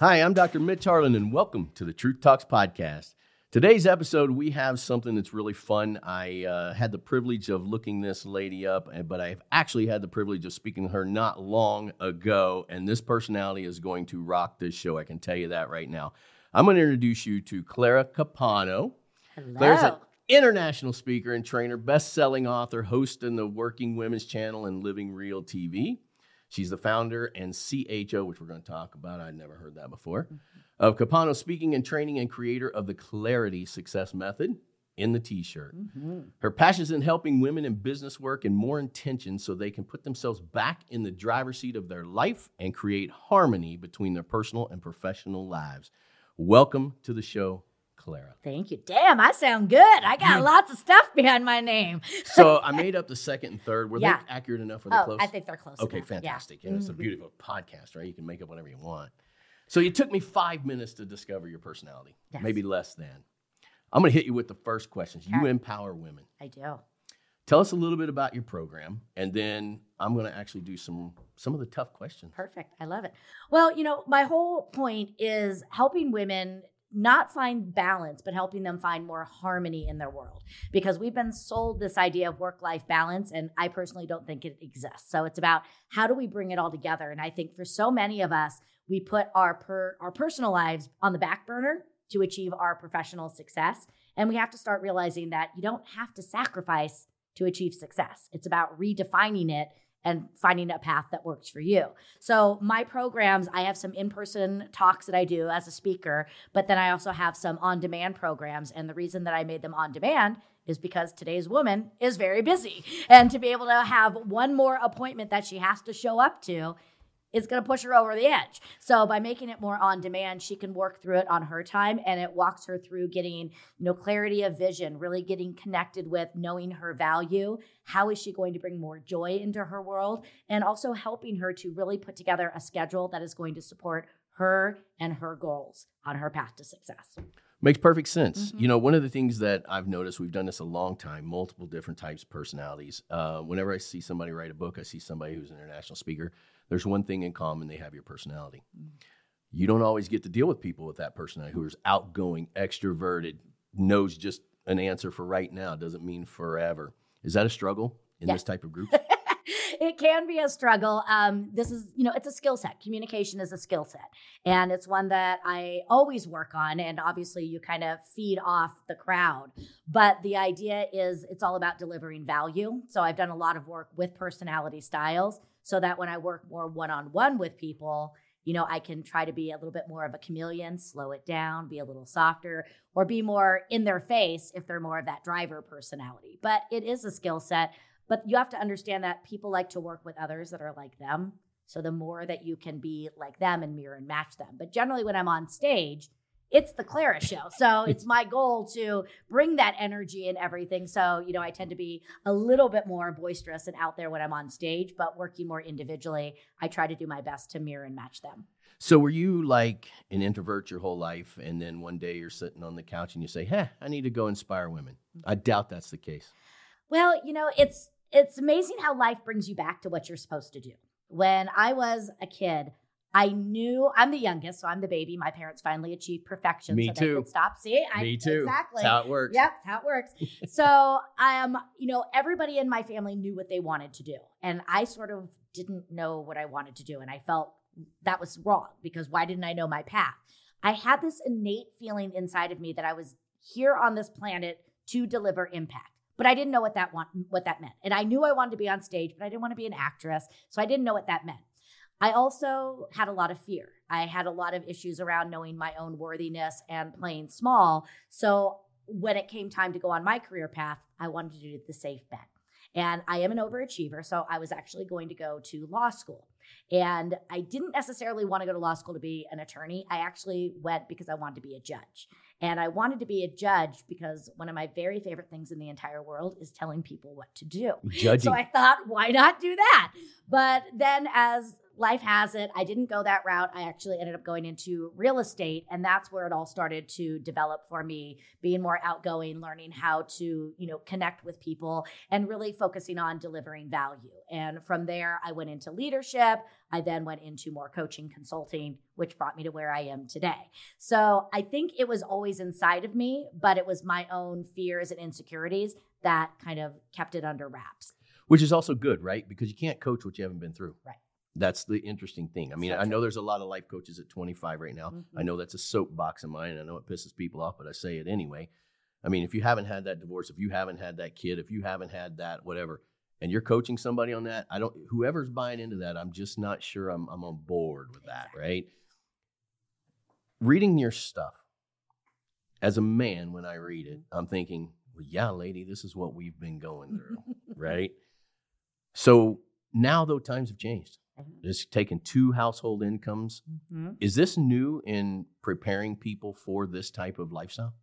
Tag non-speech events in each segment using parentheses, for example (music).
Hi, I'm Dr. Mitch Harlan, and welcome to the Truth Talks podcast. Today's episode, we have something that's really fun. I uh, had the privilege of looking this lady up, but I've actually had the privilege of speaking to her not long ago, and this personality is going to rock this show. I can tell you that right now. I'm going to introduce you to Clara Capano. Hello. An international speaker and trainer, best-selling author, host in the Working Women's Channel and Living Real TV. She's the founder and CHO, which we're going to talk about. I'd never heard that before. Mm-hmm of Capano Speaking and Training and creator of the Clarity Success Method in the t shirt. Mm-hmm. Her passion is in helping women in business work and more intention so they can put themselves back in the driver's seat of their life and create harmony between their personal and professional lives. Welcome to the show, Clara. Thank you. Damn, I sound good. I got lots of stuff behind my name. (laughs) so (laughs) I made up the second and third. Were Yeah. they accurate enough? Were they oh, close? I think they're close. Okay, enough. Yeah. fantastic. And it's a Mhm. beautiful podcast, right? You can make up whatever you want. So it took me five minutes to discover your personality, Yes. maybe less than. I'm going to hit you with the first questions. You empower women. I do. Tell us a little bit about your program, and then I'm going to actually do some some of the tough questions. Perfect. I love it. Well, you know, my whole point is helping women not find balance, but helping them find more harmony in their world. Because we've been sold this idea of work life balance, and I personally don't think it exists. So it's about how do we bring it all together? And I think for so many of us, we put our per, our personal lives on the back burner to achieve our professional success. And we have to start realizing that you don't have to sacrifice to achieve success. It's about redefining it and finding a path that works for you. So, my programs, I have some in person talks that I do as a speaker, but then I also have some on demand programs. And the reason that I made them on demand is because today's woman is very busy. And to be able to have one more appointment that she has to show up to is going to push her over the edge. So by making it more on demand, she can work through it on her time and it walks her through getting, you know, clarity of vision, really getting connected with knowing her value, how is she going to bring more joy into her world and also helping her to really put together a schedule that is going to support her and her goals on her path to success. Makes perfect sense. Mhm. You know, one of the things that I've noticed, we've done this a long time, multiple different types of personalities. Uh, whenever I see somebody write a book, I see somebody who's an international speaker. There's one thing in common: they have your personality. You don't always get to deal with people with that personality who is outgoing, extroverted, knows just an answer for right now. Doesn't mean forever. Is that a struggle in Yeah. this type of group? (laughs) it can be a struggle. Um, this is, you know, it's a skill set. Communication is a skill set. And it's one that I always work on. And obviously, you kind of feed off the crowd. But the idea is it's all about delivering value. So I've done a lot of work with personality styles so that when I work more one on one with people, you know, I can try to be a little bit more of a chameleon, slow it down, be a little softer, or be more in their face if they're more of that driver personality. But it is a skill set. But you have to understand that people like to work with others that are like them. So the more that you can be like them and mirror and match them. But generally, when I'm on stage, it's the Clara show. So it's my goal to bring that energy and everything. So, you know, I tend to be a little bit more boisterous and out there when I'm on stage, but working more individually, I try to do my best to mirror and match them. So were you like an introvert your whole life, and then one day you're sitting on the couch and you say, "Hey, I need to go inspire women." I doubt that's the case. Well, you know, it's it's amazing how life brings you back to what you're supposed to do. When I was a kid, I knew I'm the youngest, so I'm the baby. My parents finally achieved perfection, Me so too. they could stop. See, I, Me too. Exactly. That's how it works. Yep, that's how it works. (laughs) so, um, you know, everybody in my family knew what they wanted to do, and I sort of didn't know what I wanted to do, and I felt that was wrong because why didn't I know my path? I had this innate feeling inside of me that I was here on this planet to deliver impact. But I didn't know what that want, what that meant. And I knew I wanted to be on stage, but I didn't want to be an actress. So I didn't know what that meant. I also had a lot of fear. I had a lot of issues around knowing my own worthiness and playing small. So when it came time to go on my career path, I wanted to do the safe bet. And I am an overachiever. So I was actually going to go to law school. And I didn't necessarily want to go to law school to be an attorney. I actually went because I wanted to be a judge. And I wanted to be a judge because one of my very favorite things in the entire world is telling people what to do. Judging. So I thought, why not do that? But then, as life has it, I didn't go that route. I actually ended up going into real estate, and that's where it all started to develop for me. Being more outgoing, learning how to, you know, connect with people, and really focusing on delivering value. And from there, I went into leadership. I then went into more coaching, consulting, which brought me to where I am today. So I think it was always inside of me, but it was my own fears and insecurities that kind of kept it under wraps. Which is also good, right? Because you can't coach what you haven't been through. Right. That's the interesting thing. I mean, I know there's a lot of life coaches at 25 right now. I Mhm. know that's a soapbox of mine. and I know it pisses people off, but I say it anyway. I mean, if you haven't had that divorce, if you haven't had that kid, if you haven't had that whatever, and you're coaching somebody on that, I don't. Whoever's buying into that, I'm just not sure I'm I'm on board with that. Exactly. Right? Reading your stuff as a man, when I read it, I'm thinking, well, yeah, lady, this is what we've been going through, (laughs) right? So now, though, times have changed. Just taking two household incomes. Mhm. Is this new in preparing people for this type of lifestyle?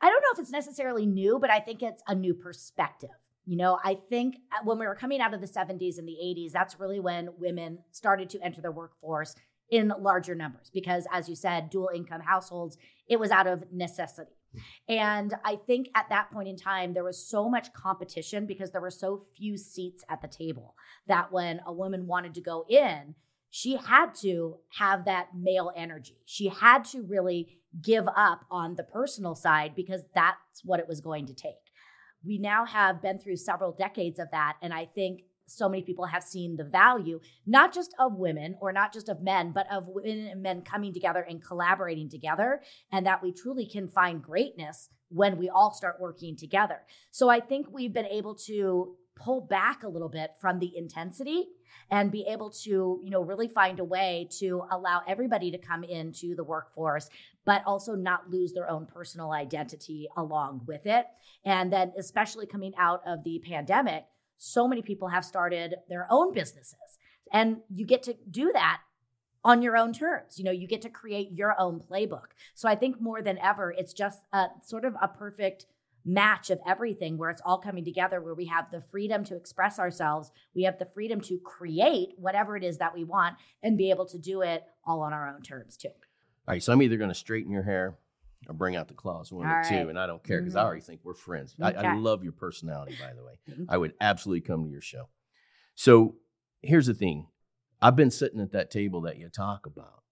I don't know if it's necessarily new, but I think it's a new perspective. You know, I think uh, when we were coming out of the 70s and the 80s, that's really when women started to enter the workforce in larger numbers because, as you said, dual income households, it was out of necessity. And I think at that point in time, there was so much competition because there were so few seats at the table that when a woman wanted to go in, she had to have that male energy. She had to really give up on the personal side because that's what it was going to take. We now have been through several decades of that. And I think so many people have seen the value, not just of women or not just of men, but of women and men coming together and collaborating together, and that we truly can find greatness when we all start working together. So I think we've been able to pull back a little bit from the intensity and be able to you know really find a way to allow everybody to come into the workforce but also not lose their own personal identity along with it and then especially coming out of the pandemic so many people have started their own businesses. And you get to do that on your own terms. You know you get to create your own playbook. So i think more than ever it's just a sort of a perfect match of everything where it's all coming together where we have the freedom to express ourselves. We have the freedom to create whatever it is that we want and be able to do it all on our own terms too. All right, so I'm either going to straighten your hair or bring out the claws, one All the two, and I don't care because I Mhm. already think we're friends. I, I love your personality, by the way. I would absolutely come to your show. So here's the thing I've been sitting at that table that you talk about.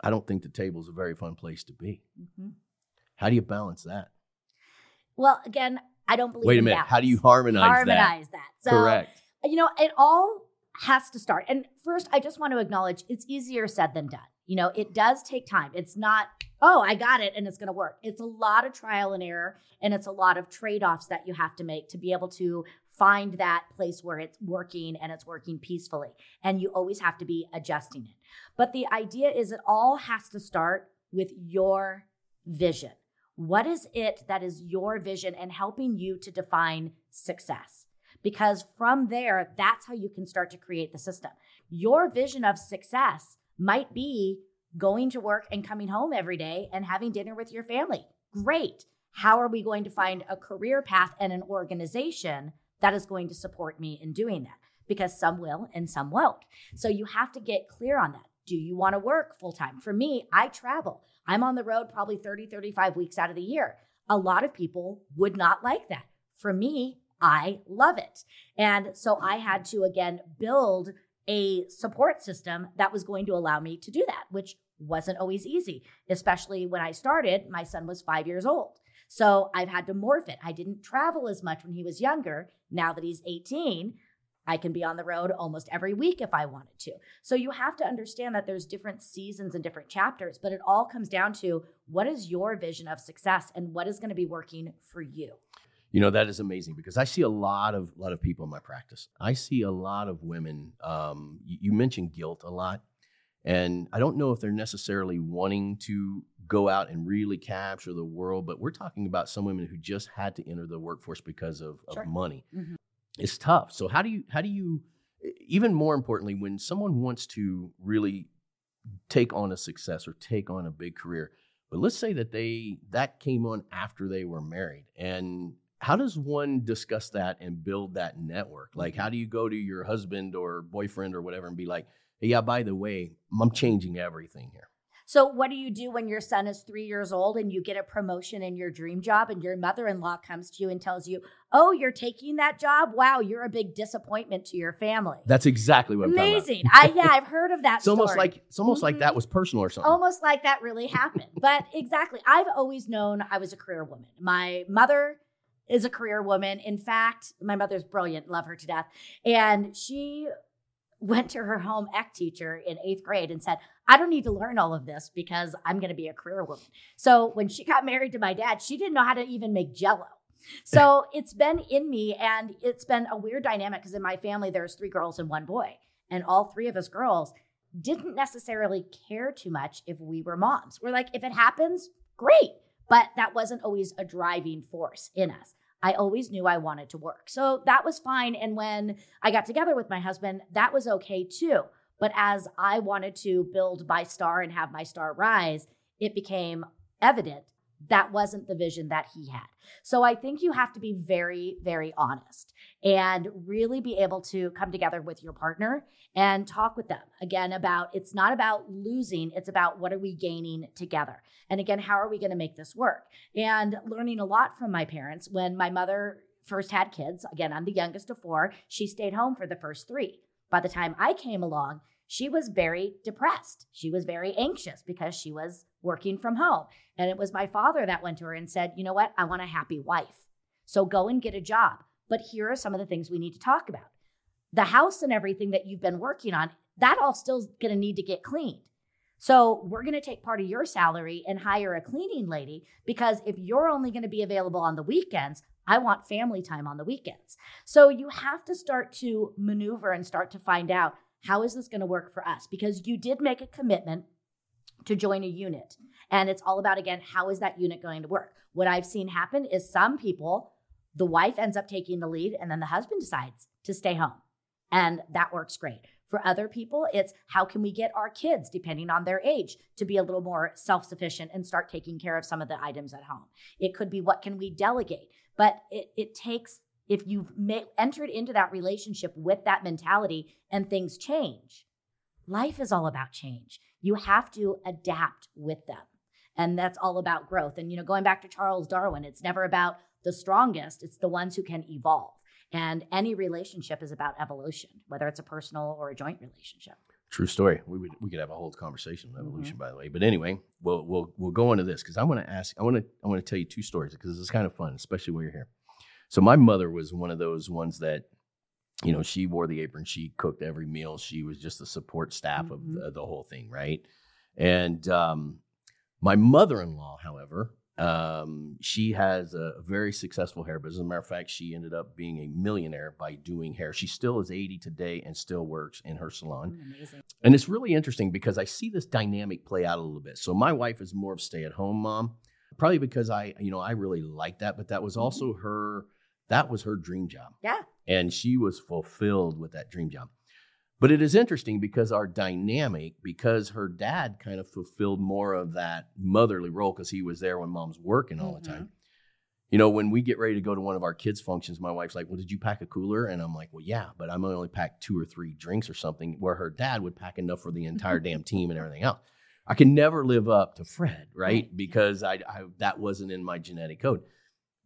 I don't think the table's a very fun place to be. Mhm. How do you balance that? well again i don't believe Wait a in minute. How do you balance. harmonize, harmonize that, that? So, Correct. you know, it all has to start. And first, I just want to acknowledge it's easier said than done. You know, it does take time. It's not, oh, I got it and it's going to work. It's a lot of trial and error and it's a lot of trade offs that you have to make to be able to find that place where it's working and it's working peacefully. And you always have to be adjusting it. But the idea is it all has to start with your vision. What is it that is your vision and helping you to define success? Because from there, that's how you can start to create the system. Your vision of success might be going to work and coming home every day and having dinner with your family. Great. How are we going to find a career path and an organization that is going to support me in doing that? Because some will and some won't. So you have to get clear on that. Do you want to work full time? For me, I travel. I'm on the road probably 30, 35 weeks out of the year. A lot of people would not like that. For me, I love it. And so I had to again build a support system that was going to allow me to do that, which wasn't always easy, especially when I started. My son was five years old. So I've had to morph it. I didn't travel as much when he was younger. Now that he's 18, I can be on the road almost every week if I wanted to. So you have to understand that there's different seasons and different chapters, but it all comes down to what is your vision of success and what is going to be working for you. You know that is amazing because I see a lot of lot of people in my practice. I see a lot of women. Um, you, you mentioned guilt a lot, and I don't know if they're necessarily wanting to go out and really capture the world, but we're talking about some women who just had to enter the workforce because of, Sure. of money. Mhm. It's tough. So how do you how do you even more importantly when someone wants to really take on a success or take on a big career, but let's say that they that came on after they were married and how does one discuss that and build that network? Like, how do you go to your husband or boyfriend or whatever and be like, hey, yeah, by the way, I'm changing everything here? So, what do you do when your son is three years old and you get a promotion in your dream job and your mother in law comes to you and tells you, Oh, you're taking that job? Wow, you're a big disappointment to your family. That's exactly what I'm. Amazing. I, yeah, I've heard of that (laughs) It's almost like it's almost like that Mhm. was personal or something. almost like that really happened. but exactly, I've always known I was a career woman. My mother is a career woman. In fact, my mother's brilliant, love her to death. And she went to her home ec teacher in eighth grade and said, I don't need to learn all of this because I'm going to be a career woman. So when she got married to my dad, she didn't know how to even make jello. So (laughs) it's been in me and it's been a weird dynamic because in my family, there's three girls and one boy. And all three of us girls didn't necessarily care too much if we were moms. We're like, if it happens, great. But that wasn't always a driving force in us. I always knew I wanted to work. So that was fine. And when I got together with my husband, that was okay too. But as I wanted to build my star and have my star rise, it became evident that wasn't the vision that he had. So I think you have to be very, very honest and really be able to come together with your partner and talk with them again about it's not about losing, it's about what are we gaining together. And again, how are we going to make this work? And learning a lot from my parents when my mother first had kids, again, I'm the youngest of four, she stayed home for the first three. By the time I came along, she was very depressed. She was very anxious because she was working from home. And it was my father that went to her and said, You know what? I want a happy wife. So go and get a job. But here are some of the things we need to talk about. The house and everything that you've been working on, that all still's going to need to get cleaned. So we're going to take part of your salary and hire a cleaning lady because if you're only going to be available on the weekends, I want family time on the weekends. So you have to start to maneuver and start to find out how is this going to work for us because you did make a commitment to join a unit. And it's all about, again, how is that unit going to work? What I've seen happen is some people, the wife ends up taking the lead and then the husband decides to stay home. And that works great. For other people, it's how can we get our kids, depending on their age, to be a little more self sufficient and start taking care of some of the items at home. It could be what can we delegate? But it, it takes, if you've ma- entered into that relationship with that mentality and things change, life is all about change. You have to adapt with them. And that's all about growth. And, you know, going back to Charles Darwin, it's never about the strongest, it's the ones who can evolve. And any relationship is about evolution, whether it's a personal or a joint relationship. True story. We would we could have a whole conversation on evolution, Mm-hmm. by the way. But anyway, we'll we'll we'll go into this because I want to ask. I want to I want to tell you two stories because it's kind of fun, especially while you're here. So my mother was one of those ones that, you know, she wore the apron. She cooked every meal. She was just the support staff Mhm. of the, the whole thing, right? And um, my mother-in-law, however, um, she has a very successful hair business. As a matter of fact, she ended up being a millionaire by doing hair. She still is 80 today and still works in her salon. Amazing. And it's really interesting because I see this dynamic play out a little bit. So my wife is more of stay at home mom, probably because I, you know, I really like that, but that was also her that was her dream job. Yeah. And she was fulfilled with that dream job. But it is interesting because our dynamic, because her dad kind of fulfilled more of that motherly role because he was there when mom's working all the mm-hmm. time. You know, when we get ready to go to one of our kids' functions, my wife's like, Well, did you pack a cooler? And I'm like, Well, yeah, but I'm only packed two or three drinks or something, where her dad would pack enough for the (laughs) entire damn team and everything else. I can never live up to Fred, right? Right. Because I, I that wasn't in my genetic code.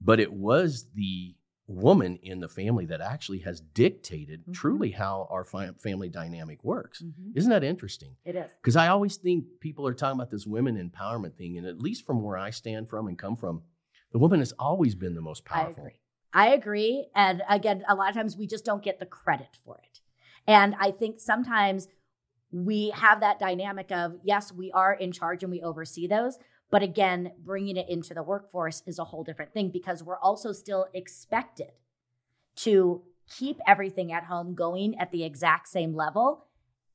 But it was the woman in the family that actually has dictated Mhm. truly how our fi- family dynamic works. Mhm. Isn't that interesting? It is. Because I always think people are talking about this women empowerment thing, and at least from where I stand from and come from, the woman has always been the most powerful. I agree. I agree. And again, a lot of times we just don't get the credit for it. And I think sometimes we have that dynamic of, yes, we are in charge and we oversee those. But again, bringing it into the workforce is a whole different thing because we're also still expected to keep everything at home going at the exact same level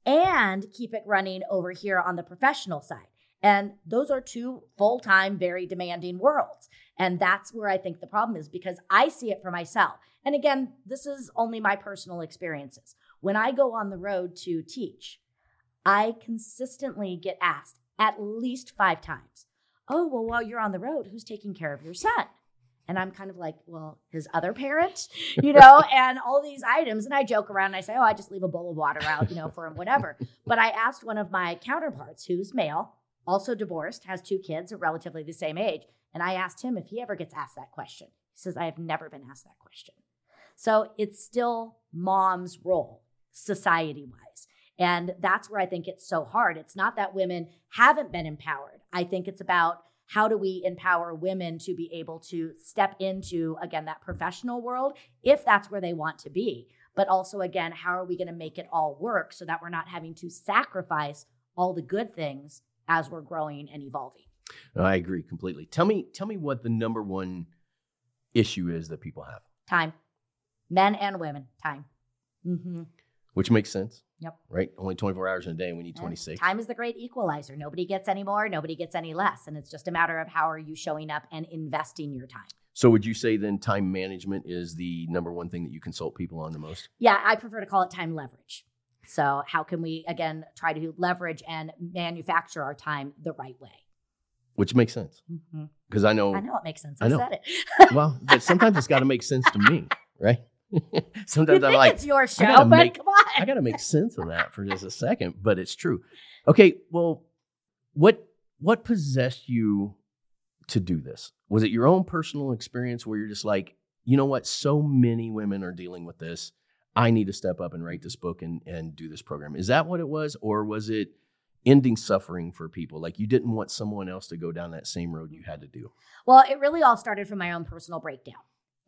and keep it running over here on the professional side. And those are two full time, very demanding worlds. And that's where I think the problem is because I see it for myself. And again, this is only my personal experiences. When I go on the road to teach, I consistently get asked at least five times, Oh, well, while you're on the road, who's taking care of your son? And I'm kind of like, well, his other parent, (laughs) you know, (laughs) and all these items. And I joke around and I say, oh, I just leave a bowl of water out, you know, for him, whatever. But I asked one of my counterparts, who's male, also divorced, has two kids, relatively the same age. And I asked him if he ever gets asked that question. He says, I have never been asked that question. So it's still mom's role, society wise. And that's where I think it's so hard. It's not that women haven't been empowered. I think it's about how do we empower women to be able to step into, again, that professional world if that's where they want to be. But also, again, how are we going to make it all work so that we're not having to sacrifice all the good things as we're growing and evolving? I agree completely. Tell me, tell me what the number one issue is that people have. Time, men and women, time. Mm-hmm. Which makes sense. Yep. Right? Only 24 hours in a day. And we need 26. Time is the great equalizer. Nobody gets any more, nobody gets any less. And it's just a matter of how are you showing up and investing your time. So would you say then time management is the number one thing that you consult people on the most? Yeah, I prefer to call it time leverage. So how can we again try to leverage and manufacture our time the right way? Which makes sense. Because mm-hmm. I know I know it makes sense. I, I said it. well, but sometimes it's got to make sense to me, right? (laughs) sometimes I'm like, it's your show, but make, come on. I got to make sense of that for just a second, but it's true. Okay, well, what what possessed you to do this? Was it your own personal experience where you're just like, you know what, so many women are dealing with this. I need to step up and write this book and, and do this program. Is that what it was? Or was it ending suffering for people? Like you didn't want someone else to go down that same road you had to do? Well, it really all started from my own personal breakdown.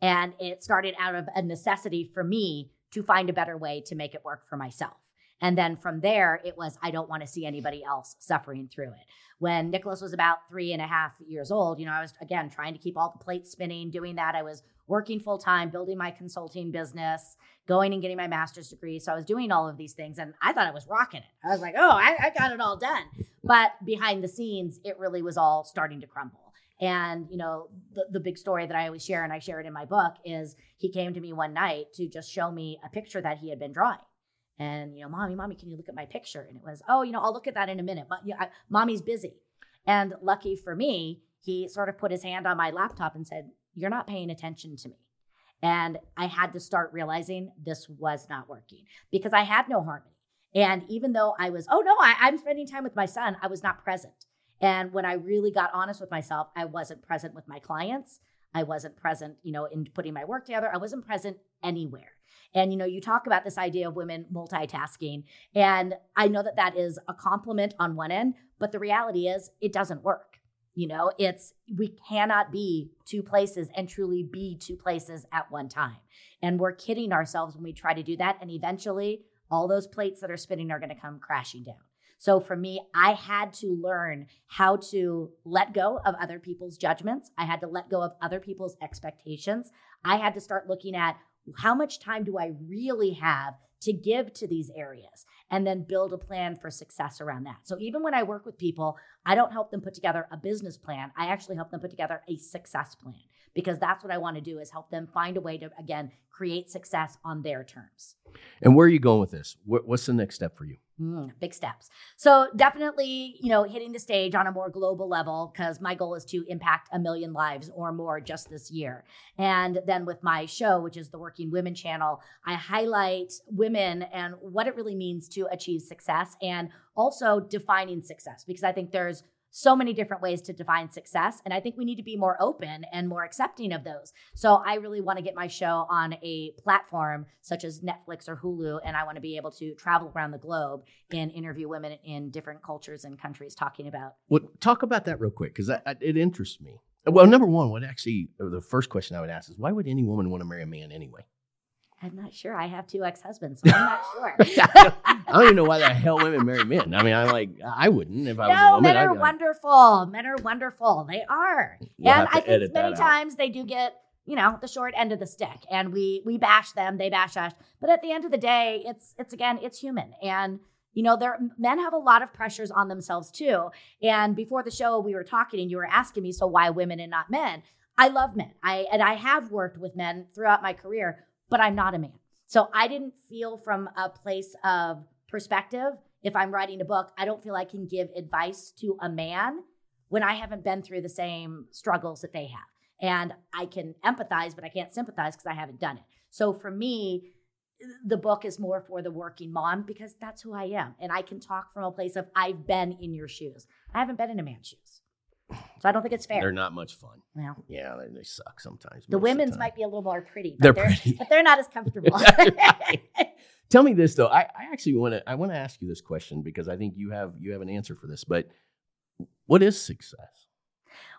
And it started out of a necessity for me to find a better way to make it work for myself. And then from there, it was, I don't want to see anybody else suffering through it. When Nicholas was about three and a half years old, you know, I was again trying to keep all the plates spinning, doing that. I was working full time, building my consulting business, going and getting my master's degree. So I was doing all of these things and I thought I was rocking it. I was like, oh, I, I got it all done. But behind the scenes, it really was all starting to crumble. And, you know, the, the big story that I always share and I share it in my book is he came to me one night to just show me a picture that he had been drawing. And, you know, mommy, mommy, can you look at my picture? And it was, oh, you know, I'll look at that in a minute. But you know, I, mommy's busy. And lucky for me, he sort of put his hand on my laptop and said, You're not paying attention to me. And I had to start realizing this was not working because I had no harmony. And even though I was, oh no, I, I'm spending time with my son, I was not present. And when I really got honest with myself, I wasn't present with my clients. I wasn't present, you know, in putting my work together. I wasn't present anywhere. And, you know, you talk about this idea of women multitasking. And I know that that is a compliment on one end, but the reality is it doesn't work. You know, it's we cannot be two places and truly be two places at one time. And we're kidding ourselves when we try to do that. And eventually, all those plates that are spinning are going to come crashing down. So for me, I had to learn how to let go of other people's judgments. I had to let go of other people's expectations. I had to start looking at how much time do I really have to give to these areas and then build a plan for success around that. So even when I work with people, I don't help them put together a business plan. I actually help them put together a success plan because that's what I want to do is help them find a way to again create success on their terms. And where are you going with this? What's the next step for you? Mm, big steps. So definitely, you know, hitting the stage on a more global level because my goal is to impact a million lives or more just this year. And then with my show, which is the Working Women channel, I highlight women and what it really means to achieve success and also defining success because I think there's so many different ways to define success. And I think we need to be more open and more accepting of those. So I really want to get my show on a platform such as Netflix or Hulu. And I want to be able to travel around the globe and interview women in different cultures and countries talking about. Well, talk about that real quick because it interests me. Well, number one, what actually, the first question I would ask is why would any woman want to marry a man anyway? I'm not sure. I have two ex-husbands, so I'm not (laughs) sure. (laughs) I don't even know why the hell women marry men. I mean, I'm like, I wouldn't if I no, was a woman. men are I'd, wonderful. Men are wonderful. They are, we'll and I think many times they do get you know the short end of the stick, and we we bash them, they bash us. But at the end of the day, it's it's again, it's human, and you know, there men have a lot of pressures on themselves too. And before the show, we were talking, and you were asking me, so why women and not men? I love men. I and I have worked with men throughout my career but I'm not a man. So I didn't feel from a place of perspective. If I'm writing a book, I don't feel I can give advice to a man when I haven't been through the same struggles that they have. And I can empathize, but I can't sympathize because I haven't done it. So for me, the book is more for the working mom because that's who I am. And I can talk from a place of I've been in your shoes. I haven't been in a man's shoes. So I don't think it's fair. They're not much fun. well, Yeah, they, they suck sometimes. the women's time. might be a little more pretty, but They're they're, pretty. but they're not as comfortable. (laughs) (laughs) Tell me this though. I, I actually want to I want to ask you this question because I think you have you have an answer for this. But what is success?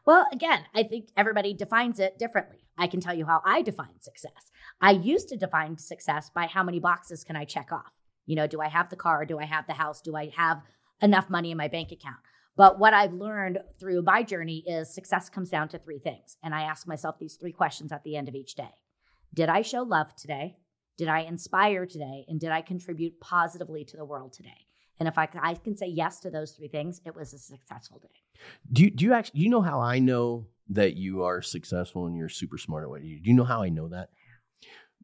Well, again, I think everybody defines it differently. I can tell you how I define success. I used to define success by how many boxes can I check off? You know, do I have the car? Do I have the house? Do I have enough money in my bank account? But what I've learned through my journey is success comes down to three things. And I ask myself these three questions at the end of each day Did I show love today? Did I inspire today? And did I contribute positively to the world today? And if I, I can say yes to those three things, it was a successful day. Do you, do you actually do you know how I know that you are successful and you're super smart at what you do? Do you know how I know that?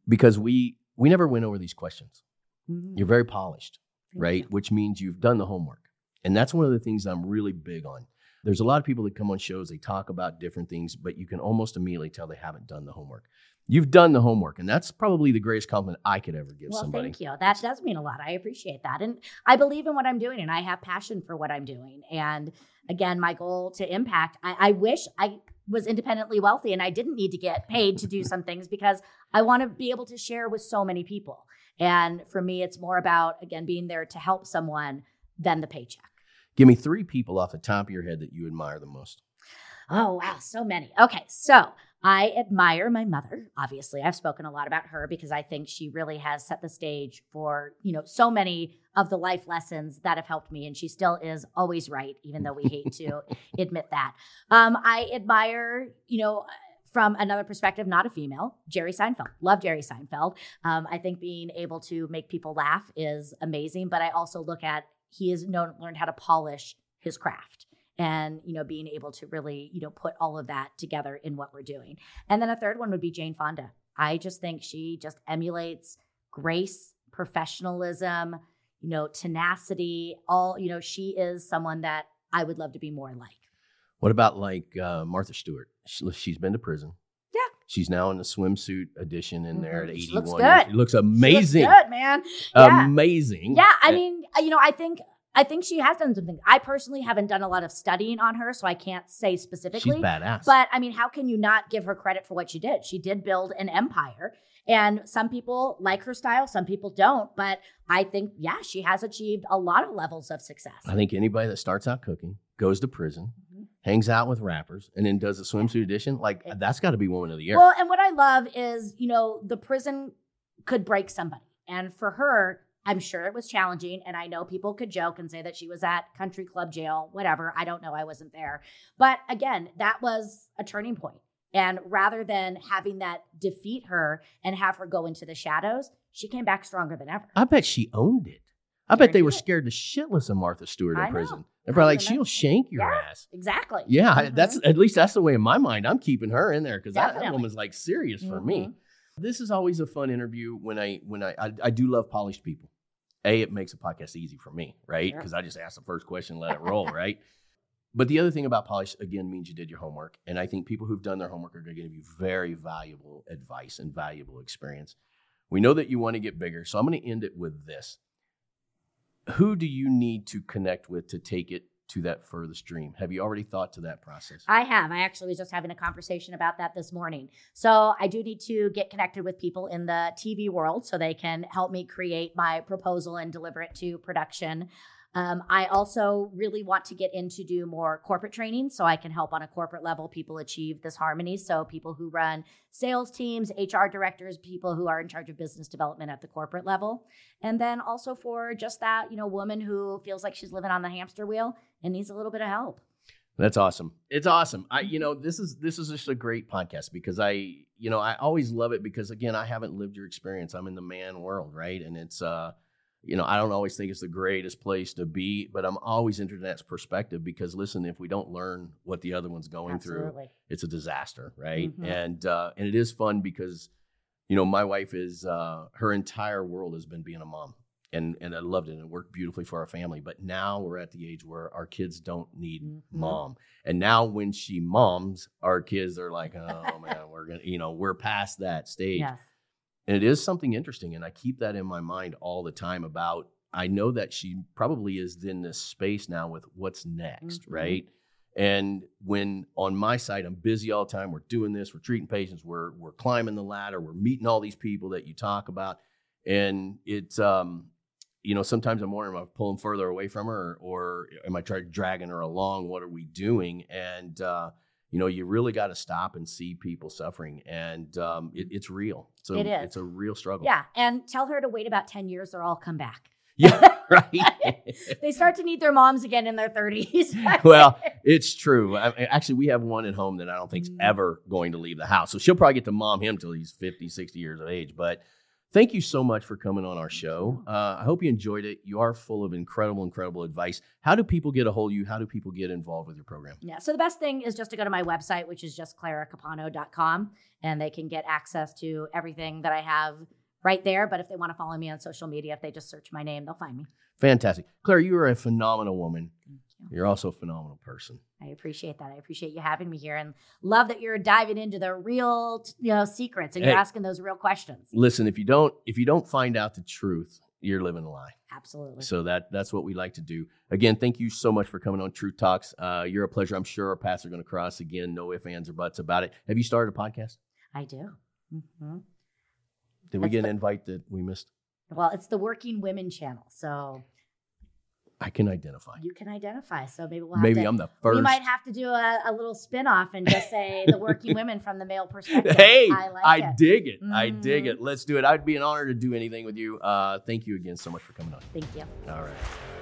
Because we we never went over these questions. Mm. You're very polished, Thank right? you. Which means you've done the homework. And that's one of the things I'm really big on. There's a lot of people that come on shows, they talk about different things, but you can almost immediately tell they haven't done the homework. You've done the homework, and that's probably the greatest compliment I could ever give Well, somebody. thank you. That does mean a lot. I appreciate that. And I believe in what I'm doing and I have passion for what I'm doing. And again, my goal to impact, I, I wish I was independently wealthy and I didn't need to get paid to do some things because I want to be able to share with so many people. And for me, it's more about, again, being there to help someone than the paycheck. Give me three people off the top of your head that you admire the most. Oh, wow, so many. Okay, so I admire my mother. Obviously, I've spoken a lot about her because I think she really has set the stage for, you know, so many of the life lessons that have helped me and she still is always right even though we hate to (laughs) admit that. Um I admire, you know, from another perspective, not a female, Jerry Seinfeld. Love Jerry Seinfeld. Um, I think being able to make people laugh is amazing, but I also look at he has known, learned how to polish his craft and you know being able to really you know put all of that together in what we're doing and then a third one would be jane fonda i just think she just emulates grace professionalism you know tenacity all you know she is someone that i would love to be more like What about like uh, Martha Stewart? She, she's been to prison. She's now in the swimsuit edition in there at She 81. looks good. She looks She looks amazing. good man Yeah. Amazing. yeah i mean uh, you know i think i think she has done something i personally haven't done a lot of studying on her so i can't say she's specifically badass. But I mean, how can you not give her credit for what she did? She did build an empire. And some people like her style, some people don't. But I think, yeah, she has achieved a lot of levels of success. I think anybody that starts out cooking, goes to prison. Hangs out with rappers, and then does a swimsuit edition, like that's got to be woman of the year. Well, and what I love is, you know, the prison could break somebody. And for her, I'm sure it was challenging. And I know people could joke and say that she was at country club jail, whatever. I don't know. I wasn't there. But again, that was a turning point. And rather than having that defeat her and have her go into the shadows, she came back stronger than ever. I bet she owned it. I bet they were scared to shitless of Martha Stewart in I know. prison. They're probably like, she'll know. shank your Yeah. ass. Exactly. Yeah, Mhm. that's at least that's the way in my mind. I'm keeping her in there because that, that woman's like serious for me. Mhm. This is always a fun interview when I when I I, I do love polished people. A, it makes a podcast easy for me, right? Sure. Because I just ask the first question, let it roll, right? (laughs) But the other thing about polish again means you did your homework, and I think people who've done their homework are going to give you very valuable advice and valuable experience. We know that you want to get bigger, so I'm going to end it with this: Who do you need to connect with to take it to that furthest dream? Have you already thought to that process? I have. I actually was just having a conversation about that this morning. So I do need to get connected with people in the TV world so they can help me create my proposal and deliver it to production. Um, I also really want to get into do more corporate training so I can help on a corporate level people achieve this harmony. So people who run sales teams, HR directors, people who are in charge of business development at the corporate level. And then also for just that, you know, woman who feels like she's living on the hamster wheel and needs a little bit of help. That's awesome. It's awesome. I, you know, this is this is just a great podcast because I, you know, I always love it because again, I haven't lived your experience. I'm in the man world, right? And it's, uh, you know, I don't always think it's the greatest place to be, but I'm always interested in that perspective because listen, if we don't learn what the other one's going through, it's a disaster, right? Mhm. And uh, and it is fun because, you know, my wife is uh, her entire world has been being a mom, and and I loved it and it worked beautifully for our family. But now we're at the age where our kids don't need Mhm. mom, and now when she moms, our kids are like, oh man, we're gonna, you know, we're past that stage. Yes. And it is something interesting, and I keep that in my mind all the time. About I know that she probably is in this space now with what's next, Mhm. right? And when on my side, I'm busy all the time. We're doing this, we're treating patients, we're we're climbing the ladder, we're meeting all these people that you talk about, and it's um, you know, sometimes I'm wondering, am I pulling further away from her, or, or am I trying dragging her along? What are we doing? And uh, you know, you really got to stop and see people suffering, and um, it, it's real. So It is. it's a real struggle. Yeah. And tell her to wait about 10 years or I'll come back. yeah, (laughs) right. They start to need their moms again in their 30s. (laughs) well, it's true. I, actually, we have one at home that I don't think's Mm. ever going to leave the house. So she'll probably get to mom him till he's 50, 60 years of age. But thank you so much for coming on our show. Uh, I hope you enjoyed it. You are full of incredible, incredible advice. How do people get a hold of you? How do people get involved with your program? Yeah. So the best thing is just to go to my website, which is just claracapano.com, and they can get access to everything that I have right there. But if they want to follow me on social media, if they just search my name, they'll find me. Fantastic. Claire, you are a phenomenal woman. You. You're also a phenomenal person. I appreciate that. I appreciate you having me here and love that you're diving into the real, you know, secrets and you're asking those real questions. Listen, if you don't if you don't find out the truth, you're living a lie. Absolutely. So that that's what we like to do. Again, thank you so much for coming on Truth Talks. Uh, you're a pleasure. I'm sure our paths are going to cross again. No ifs, ands, or buts about it. Have you started a podcast? I do. hmm Did we That's get the- an invite that we missed? Well, it's the Working Women channel, so I can identify. you can identify. So maybe we'll have Maybe to. I'm the first. We might have to do a, a little spin off and just say (laughs) the working women from the male perspective. Hey, I like I it. dig it. I dig Mhm. it. Let's do it. I'd be an honor to do anything with you. Uh, thank you again so much for coming on. Thank you. All right.